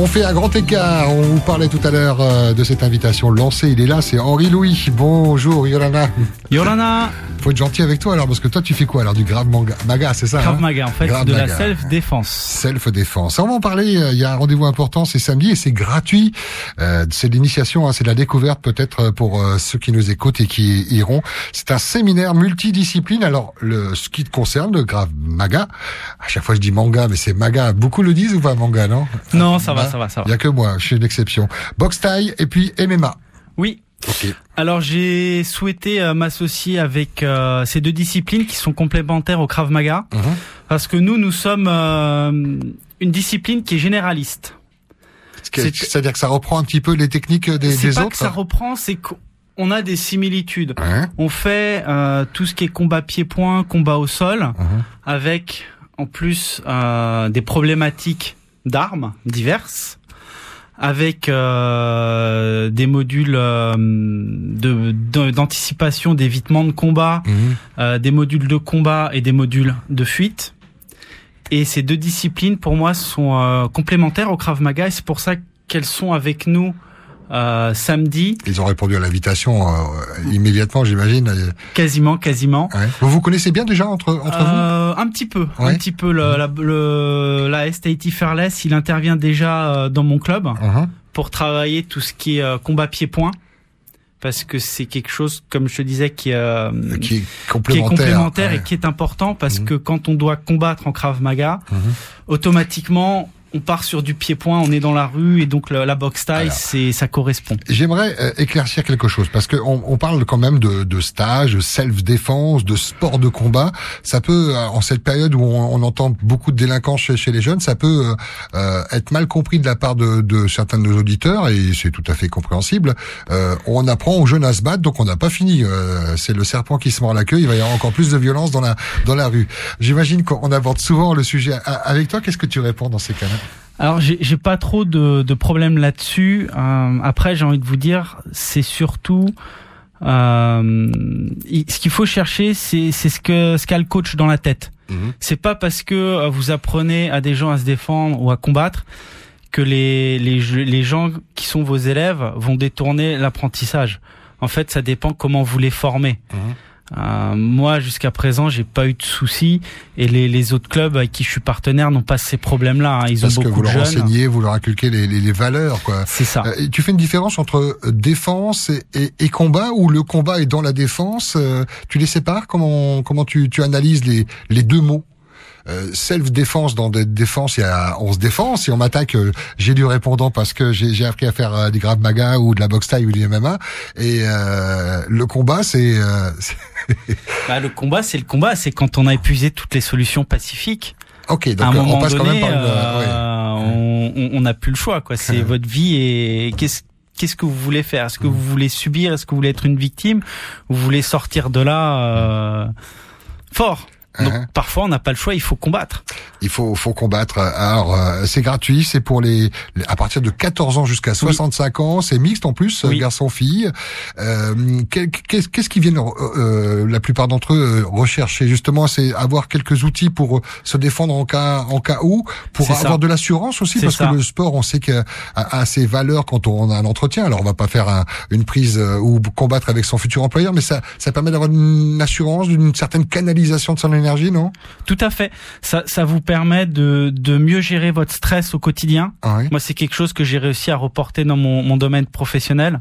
On fait un grand écart. On vous parlait tout à l'heure euh, de cette invitation lancée. Il est là, c'est Henri Louis. Bonjour Yolana. Yolana. Faut être gentil avec toi alors parce que toi tu fais quoi alors du grave maga, c'est ça Grave hein? Maga en fait, de la self-défense. Self-défense. On va en parler. euh, Il y a un rendez-vous important, c'est samedi et c'est gratuit. Euh, c'est l'initiation, hein, c'est la découverte peut-être euh, pour euh, ceux qui nous écoutent et qui iront. C'est un séminaire multidiscipline. Alors, le, ce qui te concerne, le grave maga. À chaque fois je dis manga, mais c'est maga. Beaucoup le disent ou pas manga, non? Non, ça va, ça va, ça Il y va. a que moi, je suis une exception. Box taille et puis MMA. Oui. Alors j'ai souhaité euh, m'associer avec euh, ces deux disciplines qui sont complémentaires au Krav Maga Mhm. parce que nous nous sommes euh, une discipline qui est généraliste. C'est- C'est-à-dire que ça reprend un petit peu les techniques des, C'est des pas autres. que ça reprend, c'est qu'on a des similitudes. On fait euh, tout ce qui est combat pied-point, combat au sol, Mhm. avec en plus euh, des problématiques d'armes diverses, avec euh, des modules euh, de- d'anticipation, d'évitement de combat, Mhm. euh, des modules de combat et des modules de fuite. Et ces deux disciplines, pour moi, sont complémentaires au Krav Maga, et c'est pour ça qu'elles sont avec nous euh, samedi, Ils ont répondu à l'invitation euh, immédiatement, j'imagine. Quasiment, quasiment. Ouais. Vous vous connaissez bien déjà entre entre vous Euh, un petit peu, Ouais. un petit peu. Le, la, le, la STIT Fairless, il intervient déjà euh, dans mon club Mhm. pour travailler tout ce qui est euh, combat pied-point, parce que c'est quelque chose, comme je te disais, qui, euh, Qui est qui est complémentaire. complémentaire ouais. et qui est important, parce Mhm. que quand on doit combattre en Krav Maga, Mhm. automatiquement, on part sur du pied-point, on est dans la rue, et donc la boxe taille, Alors. c'est ça correspond. J'aimerais euh, éclaircir quelque chose parce que on, on parle quand même de, de stage, de self-défense, de sport de combat. Ça peut, euh, en cette période où on, on entend beaucoup de délinquance chez, chez les jeunes, ça peut euh, euh, être mal compris de la part de, de certains de nos auditeurs et c'est tout à fait compréhensible. Euh, on apprend aux jeunes à se battre, donc on n'a pas fini. Euh, c'est le serpent qui se mord la queue. Il va y avoir encore plus de violence dans la dans la rue. J'imagine qu'on aborde souvent le sujet avec toi. Qu'est-ce que tu réponds dans ces cas-là? Alors j'ai pas trop de, de problèmes là-dessus. Euh, après j'ai envie de vous dire, c'est surtout euh, ce qu'il faut chercher, c'est ce que ce qu'a le coach dans la tête. Mhm. C'est pas parce que euh, vous apprenez à des gens à se défendre ou à combattre que les les gens qui sont vos élèves vont détourner l'apprentissage. En fait, ça dépend comment vous les formez. Mhm. Euh, moi, jusqu'à présent, j'ai pas eu de soucis et les, les autres clubs avec qui je suis partenaire n'ont pas ces problèmes-là. hein. Ils Parce ont que beaucoup vous leur jeunes. enseignez, vous leur inculquez les, les, les valeurs, quoi. C'est ça. Euh, et tu fais une différence entre euh, défense et, et, et combat, ou le combat est dans la défense euh, Tu les sépares? Comment comment tu, tu analyses les, les deux mots? Self-défense dans des défenses, il y a, on se défend. Si on m'attaque, j'ai du répondant parce que j'ai appris à faire des Krav Maga ou de la boxe taille ou du MMA. Et euh, le combat, c'est euh, c'est- Bah, le combat, c'est le combat. C'est quand on a épuisé toutes les solutions pacifiques. ok. à Donc un moment on passe quand donné, même par une. euh, ouais. on- n'a plus le choix. quoi. C'est votre vie et qu'est-ce qu'est-ce que vous voulez faire? Est-ce que vous voulez subir? Est-ce que vous voulez être une victime? Vous voulez sortir de là euh, fort donc Hein. parfois on n'a pas le choix, il faut combattre. Il faut, faut combattre. Alors, euh, c'est gratuit, c'est pour les, les- à partir de 14 ans jusqu'à 65 ans, c'est mixte en plus, Oui. garçon-fille. Euh, Qu'est-ce qu'est-ce qu'ils viennent, euh, euh, la plupart d'entre eux, euh, rechercher? Justement, c'est avoir quelques outils pour euh, se défendre en cas, en cas où, pour ça. avoir de l'assurance aussi, parce ça. que le sport, on sait que a, a ses valeurs quand on a un entretien. Alors, on va pas faire un- une prise euh, ou combattre avec son futur employeur, mais ça, ça permet d'avoir une assurance, d'une certaine canalisation de son énergie, non? Tout à fait. Ça, ça vous permet de, de mieux gérer votre stress au quotidien. Ah oui. Moi, c'est quelque chose que j'ai réussi à reporter dans mon, mon domaine professionnel.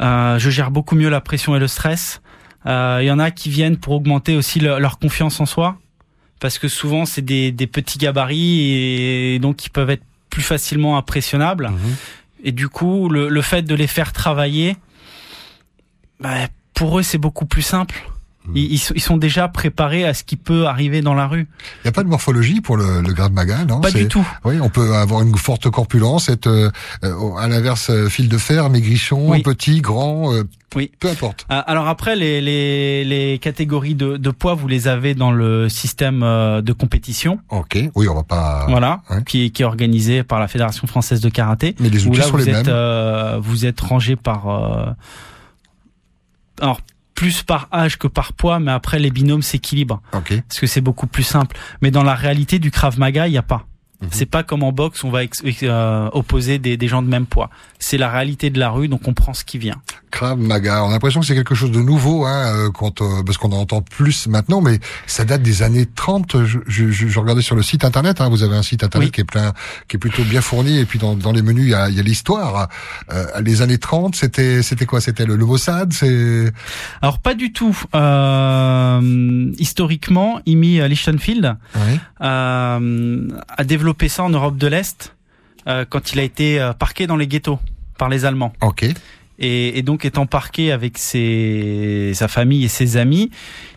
Euh, je gère beaucoup mieux la pression et le stress. Euh, Il y en a qui viennent pour augmenter aussi le- leur confiance en soi, parce que souvent c'est des, des petits gabarits et donc ils peuvent être plus facilement impressionnables. Mhm. Et du coup, le, le fait de les faire travailler, bah, pour eux c'est beaucoup plus simple. Ils, ils sont- ils sont déjà préparés à ce qui peut arriver dans la rue. Il n'y a pas de morphologie pour le, le Krav Maga, non? Pas du tout. Oui, on peut avoir une forte corpulence, être euh, euh, à l'inverse euh, fil de fer, maigrichon, Oui. petit, grand, euh, Oui. peu importe. Ah, Alors après, les, les, les catégories de, de poids, vous les avez dans le système euh, de compétition, Ok, oui, on va pas. voilà, ouais. qui, qui est organisé par la Fédération française de karaté. Mais les outils là, sont vous les êtes, mêmes. euh, vous êtes rangé par, euh, alors plus par âge que par poids, mais après les binômes s'équilibrent parce que c'est beaucoup plus simple. Mais dans la réalité du Krav Maga, il n'y a pas. Mhm. C'est pas comme en boxe, on va euh, opposer des, des, gens de même poids. C'est la réalité de la rue, donc on prend ce qui vient. Krav Maga, on a l'impression que c'est quelque chose de nouveau, hein, euh, quand, euh, parce qu'on en entend plus maintenant, mais ça date des années 30. Je, je, je regardais sur le site internet, hein, vous avez un site internet qui est plein, qui est plutôt bien fourni, et puis dans, dans les menus il y a, y a l'histoire. Euh, les années 30, c'était c'était quoi? C'était le, le Mossad? C'est alors pas du tout. Euh, historiquement, Imi Lichtenfield oui. euh, a développé ça en Europe de l'Est euh, quand il a été euh, parqué dans les ghettos par les Allemands. Ok. Et, et donc étant parqué avec ses, sa famille et ses amis,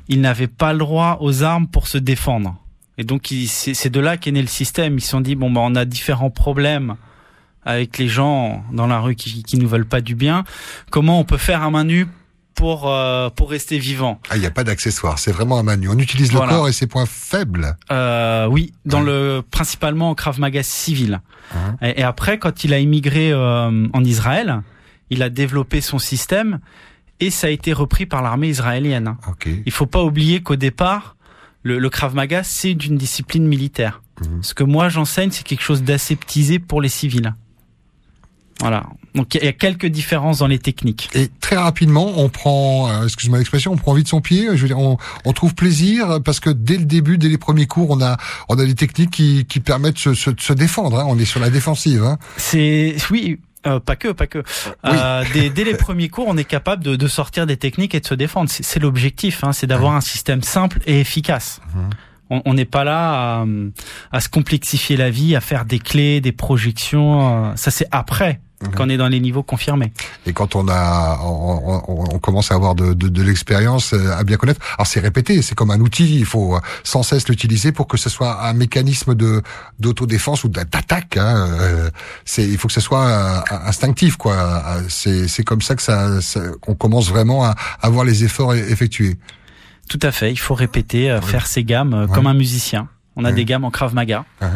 il n'avait pas le droit aux armes pour se défendre. Et donc c'est de là qu'est né le système. Ils se sont dit bon bah on a différents problèmes avec les gens dans la rue qui, qui nous veulent pas du bien. Comment on peut faire un main nue pour euh, pour rester vivant. Ah, il n'y a pas d'accessoire, c'est vraiment un manu. On utilise le corps et ses points faibles. Euh, oui, dans le principalement en Krav Maga civil. Hein. Et, après, quand il a immigré euh, en Israël, il a développé son système et ça a été repris par l'armée israélienne. Okay. Il faut pas oublier qu'au départ, le, le Krav Maga c'est d'une discipline militaire. Mhm. Ce que moi j'enseigne, c'est quelque chose d'aseptisé pour les civils. Voilà. Donc il y a quelques différences dans les techniques. Et très rapidement, on prend, euh, excuse-moi l'expression, on prend vite son pied. Je veux dire, on, on, trouve plaisir parce que dès le début, dès les premiers cours, on a on a des techniques qui, qui permettent de se, se, défendre. Hein. On est sur la défensive. Hein. C'est oui. Euh, pas que, pas que. Euh, dès, dès, les premiers cours, on est capable de, de, sortir des techniques et de se défendre. C'est l'objectif, hein, c'est d'avoir un système simple et efficace. On n'est pas là à, à, se complexifier la vie, à faire des clés, des projections. Euh, ça, c'est après Mhm. quand on est dans les niveaux confirmés. Et quand on a, on, on, on commence à avoir de, de, de l'expérience, euh, à bien connaître. Alors c'est répété, c'est comme un outil. Il faut sans cesse l'utiliser pour que ce soit un mécanisme de d'autodéfense ou d'attaque. Hein. Euh, c'est, il faut que ce soit euh, instinctif, quoi. C'est, c'est comme ça que ça, qu'on commence vraiment à avoir les efforts effectués. Tout à fait. Il faut répéter, faire ses gammes comme un musicien. On a des gammes en Krav Maga. Uh-huh.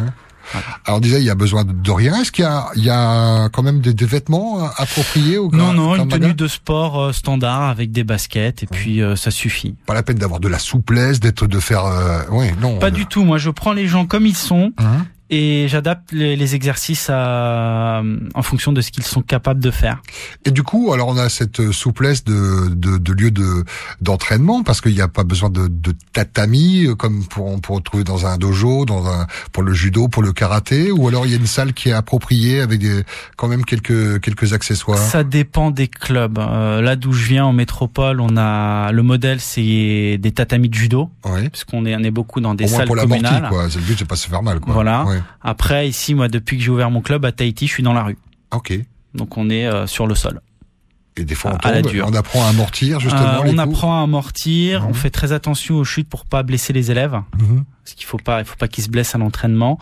Alors on disait il y a besoin de rien. Est-ce qu'il y a, il y a quand même des, des vêtements appropriés au Non, non, une tenue de sport euh, standard avec des baskets et puis euh, ça suffit. Pas la peine d'avoir de la souplesse, d'être de faire. Euh, oui, non. Pas du tout. Moi, je prends les gens comme ils sont. Hein et j'adapte les, exercices à, en fonction de ce qu'ils sont capables de faire. Et du coup, alors on a cette souplesse de, de, de lieu de d'entraînement parce qu'il n'y a pas besoin de, de tatami comme pour on peut retrouver dans un dojo, dans un pour le judo, pour le karaté, ou alors il y a une salle qui est appropriée avec des, quand même quelques quelques accessoires? Ça dépend des clubs. Euh, là d'où je viens en métropole, on a le modèle c'est des tatamis de judo, oui. parce qu'on est on est beaucoup dans des Au salles pour communales. La quoi. Le but c'est pas se faire mal quoi. Voilà. Après, ici, moi, depuis que j'ai ouvert mon club à Tahiti, je suis dans la rue. Ok. Donc on est euh, sur le sol. Et des fois on, tombe, on apprend à amortir justement. Euh, on apprend à amortir. On mhm. fait très attention aux chutes pour pas blesser les élèves, mmh. parce qu'il faut pas, il faut pas qu'ils se blessent à l'entraînement.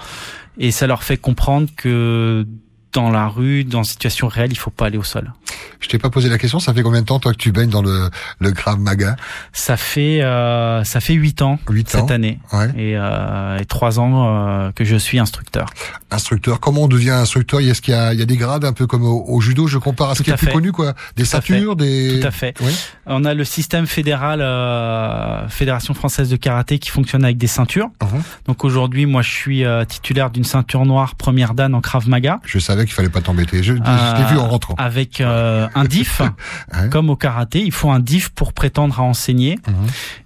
Et ça leur fait comprendre que dans la rue, dans une situation réelle, il faut pas aller au sol. Je t'ai pas posé la question. Ça fait combien de temps toi que tu baignes dans le le Krav Maga? Ça fait euh, ça fait huit ans cette année ouais. et, euh, et trois ans euh, que je suis instructeur. Instructeur. Comment on devient instructeur? Est-ce qu'il y a il y a des grades un peu comme au, judo Je compare à ce qui est plus connu quoi? Des ceintures, des. Tout à fait. Oui. On a le système fédéral euh, Fédération française de karaté qui fonctionne avec des ceintures. Uh-huh. Donc aujourd'hui, moi, je suis euh, titulaire d'une ceinture noire première dan en Krav Maga. Je savais qu'il fallait pas t'embêter. Je, je l'ai vu en rentrant. Avec un DIF, comme au karaté. Il faut un DIF pour prétendre à enseigner. Mhm.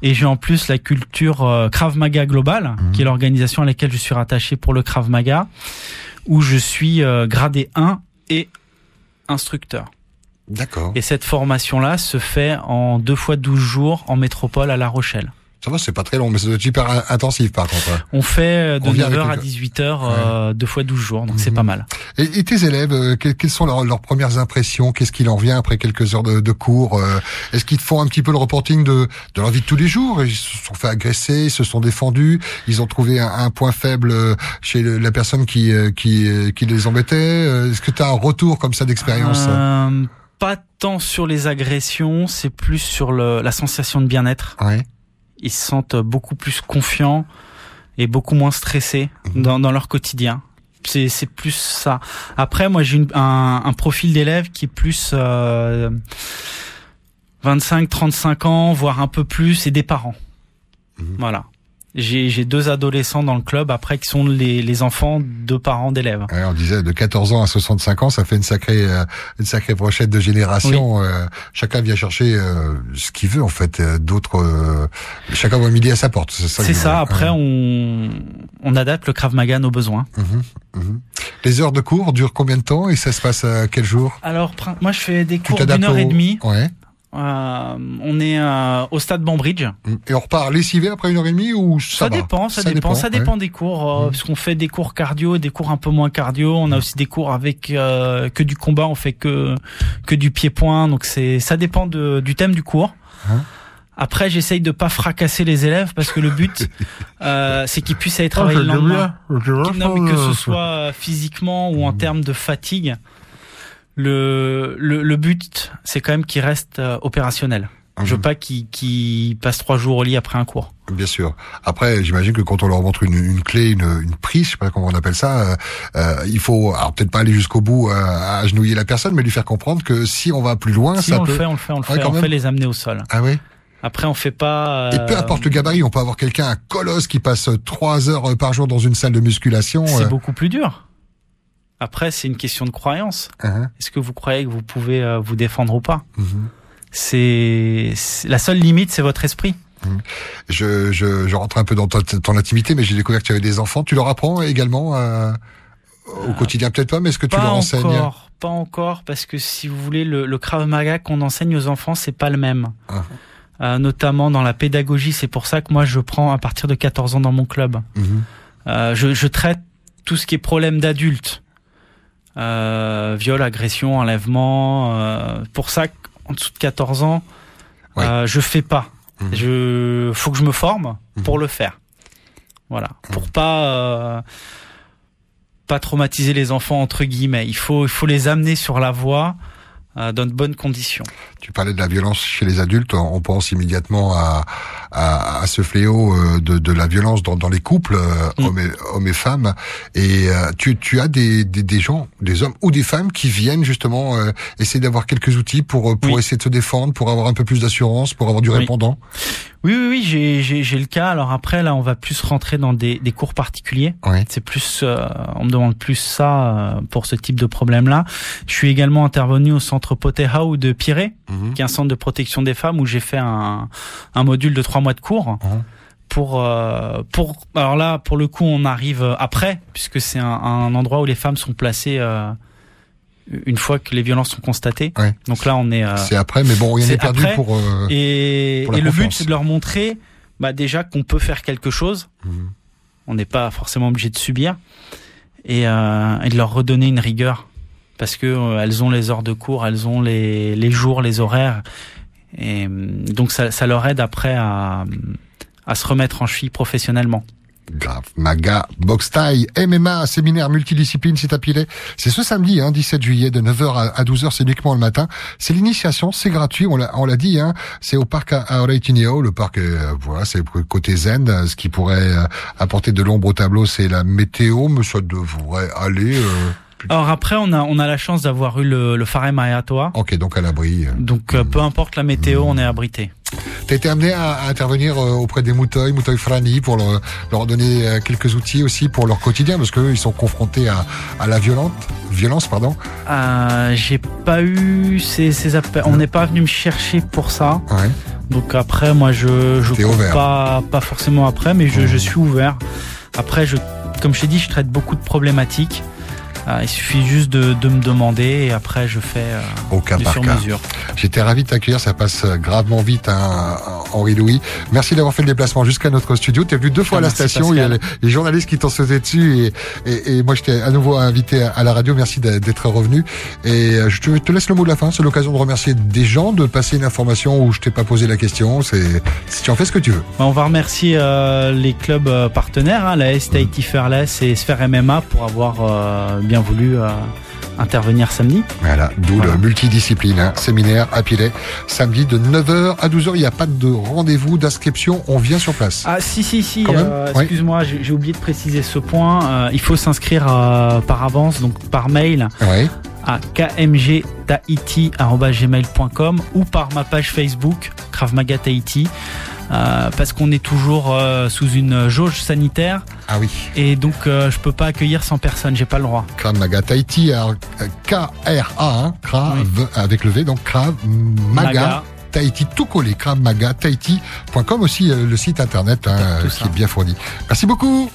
Et j'ai en plus la culture euh, Krav Maga Global, mhm. qui est l'organisation à laquelle je suis rattaché pour le Krav Maga, où je suis euh, gradé 1 et instructeur. D'accord. Et cette formation-là se fait en deux fois 12 jours en métropole à La Rochelle. Ça va, c'est pas très long, mais c'est super intensif par contre. On fait euh, de 9h à 18h, euh, deux fois 12 jours, donc c'est mhm. pas mal. Et, et tes élèves, euh, quelles sont leurs, leurs premières impressions? Qu'est-ce qui leur vient après quelques heures de, de cours euh, Est-ce qu'ils font un petit peu le reporting de, de leur vie de tous les jours? Ils se sont fait agresser, ils se sont défendus, ils ont trouvé un, un point faible chez la personne qui, qui, qui les embêtait Est-ce que tu as un retour comme ça d'expérience? Pas tant sur les agressions, c'est plus sur le, la sensation de bien-être. Ouais ils se sentent beaucoup plus confiants et beaucoup moins stressés mhm. dans, dans leur quotidien. C'est, plus ça. Après, moi, j'ai un, un, profil d'élève qui est plus euh, 25, 35 ans, voire un peu plus, et des parents. Mhm. Voilà. J'ai deux adolescents dans le club après qui sont les, les enfants de parents d'élèves. on disait de 14 ans à 65 ans, ça fait une sacrée euh, une sacrée brochette de génération. Euh, chacun vient chercher euh, ce qu'il veut en fait. D'autres, chacun voit midi à sa porte. C'est ça. ça. Après, on on adapte le Krav Maga nos besoins. Mmh, mmh. Les heures de cours durent combien de temps et ça se passe à quel jour? Alors moi je fais des cours d'une heure et demie. Ouais. Euh, on est euh, au stade Bambridge. Et on repart lessivé après une heure et demie ou ça, ça dépend, ça, dépend, ça dépend des cours. Euh, mm. Parce qu'on fait des cours cardio, des cours un peu moins cardio. On a aussi des cours avec que du combat. On fait que que du pied-point. Donc c'est ça dépend de, du thème du cours. Hein après, j'essaye de pas fracasser les élèves parce que le but, c'est qu'ils puissent aller ah, travailler le lendemain. Non, que ce soit physiquement ou en mm. termes de fatigue le, le, le but, c'est quand même qu'il reste euh, opérationnel. Je veux mhm. pas qu'il qu passe trois jours au lit après un cours. Bien sûr. Après, j'imagine que quand on leur montre une, une clé, une, une, prise, je sais pas comment on appelle ça, euh, euh il faut, alors peut-être pas aller jusqu'au bout euh, à agenouiller la personne, mais lui faire comprendre que si on va plus loin, si ça on peut. Le fait, on le fait, on le fait, on fait les amener au sol. Ah oui. Après, on fait pas. Et peu importe le gabarit, on peut avoir quelqu'un, un colosse qui passe trois heures par jour dans une salle de musculation. C'est beaucoup plus dur. Après, c'est une question de croyance. Uh-huh. Est-ce que vous croyez que vous pouvez euh, vous défendre ou pas uh-huh. C'est la seule limite, c'est votre esprit. Uh-huh. Je, je, je, rentre un peu dans ton, intimité, mais j'ai découvert que tu avais des enfants. Tu leur apprends également euh, au euh, quotidien, peut-être pas, mais est-ce que tu leur enseignes encore, Pas encore, parce que si vous voulez, le, le Krav Maga qu'on enseigne aux enfants, c'est pas le même. Euh, notamment dans la pédagogie, c'est pour ça que moi je prends à partir de 14 ans dans mon club. je, je traite tout ce qui est problème d'adultes euh, viol, agression, enlèvement. Euh, pour ça, en dessous de 14 ans, euh, je fais pas. Mmh. Je faut que je me forme mmh. pour le faire. Voilà, mmh. pour pas euh, pas traumatiser les enfants entre guillemets. Il faut il faut les amener sur la voie euh, dans de bonnes conditions. Tu parlais de la violence chez les adultes, on pense immédiatement à, à, à ce fléau euh, de, de, la violence dans, dans les couples, euh, mm. hommes, et, hommes, et, femmes. Et tu, tu as des, des, des, gens, des hommes ou des femmes qui viennent justement essayer d'avoir quelques outils pour, pour essayer de se défendre, pour avoir un peu plus d'assurance, pour avoir du répondant oui, oui, oui, j'ai, j'ai, le cas. Alors après, là, on va plus rentrer dans des, des cours particuliers. C'est plus, euh, on me demande plus ça euh, pour ce type de problème-là. Je suis également intervenu au centre Potehau de Piré, mhm. qui est un centre de protection des femmes où j'ai fait un, un module de trois mois de cours. Mhm. Pour, euh, pour alors là pour le coup on arrive après puisque c'est un, un endroit où les femmes sont placées une fois que les violences sont constatées. Donc là, on est. Euh, c'est après, mais bon, rien n'est perdu pour. Euh, et, et le but, c'est de leur montrer, bah déjà qu'on peut faire quelque chose. Mhm. On n'est pas forcément obligé de subir et, euh, et, de leur redonner une rigueur parce que euh, elles ont les heures de cours, elles ont les, les jours, les horaires, et donc ça, ça leur aide après à, à se remettre en cheville professionnellement. Grave. Maga, box taille, MMA, séminaire multidiscipline, c'est à Pilet. C'est ce samedi, hein, 17 juillet, de 9h à 12h, c'est uniquement le matin. C'est l'initiation, c'est gratuit, on l'a, dit, hein. C'est au parc à Le parc, euh, voilà, c'est côté zen. Ce qui pourrait euh, apporter de l'ombre au tableau, c'est la météo, mais ça devrait aller, euh, alors après, on a on a la chance d'avoir eu le, le Farem Ayatoa. Ok, donc à l'abri. Donc peu importe la météo, on est abrité. T'as été amené à, intervenir euh, auprès des Mouteuils, Mouteuil Frani, pour leur, leur, donner euh, quelques outils aussi pour leur quotidien, parce qu'eux, ils sont confrontés à, à la violente, violence. pardon. Euh, J'ai pas eu ces, ces appels. On n'est pas venu me chercher pour ça. Ouais. Donc après, moi, je je ouvert. pas pas forcément après, mais je, je suis ouvert. Après, je comme je t'ai dit, je traite beaucoup de problématiques. Ah, il suffit juste de, de, me demander et après je fais euh, Au cas par cas. mesure. J'étais ravi de t'accueillir, ça passe gravement vite, hein, Henri Louis. Merci d'avoir fait le déplacement jusqu'à notre studio. Tu es venu deux fois à la station, il y a les, journalistes qui t'ont sauté dessus et, et, et moi je t'ai à nouveau invité à la radio. Merci d'être revenu. Et euh, je te, te, laisse le mot de la fin. C'est l'occasion de remercier des gens, de passer une information où je t'ai pas posé la question. C'est si tu en fais ce que tu veux. On va remercier euh, les clubs euh, partenaires, hein, la S Tahiti Fairless et Sphère MMA pour avoir euh, bien voulu euh, intervenir samedi. Voilà, d'où le multidiscipline, hein, séminaire à Pilet, samedi de 9h à 12h. Il n'y a pas de rendez-vous d'inscription, on vient sur place. Ah si, si, si, euh, excuse-moi, j'ai oublié de préciser ce point. Euh, il faut s'inscrire par avance, donc par mail. à kmgtahiti.gmail.com ou par ma page Facebook Krav Maga Tahiti. Euh, parce qu'on est toujours euh, sous une jauge sanitaire. Ah oui. Et donc je peux pas accueillir 100 personnes, j'ai pas le droit. Krav Maga Tahiti, K-R-A, hein, Krav avec le V, donc Krav Maga. Tahiti, tout collé, Maga, Tahiti.com aussi le site internet hein, qui est bien fourni. Merci beaucoup.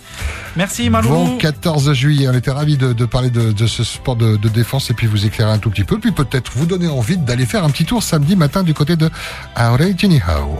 Merci Malou. Bon 14 juillet, on était ravis de, parler de, ce sport de, défense et puis vous éclairer un tout petit peu, puis peut-être vous donner envie d'aller faire un petit tour samedi matin du côté de Aure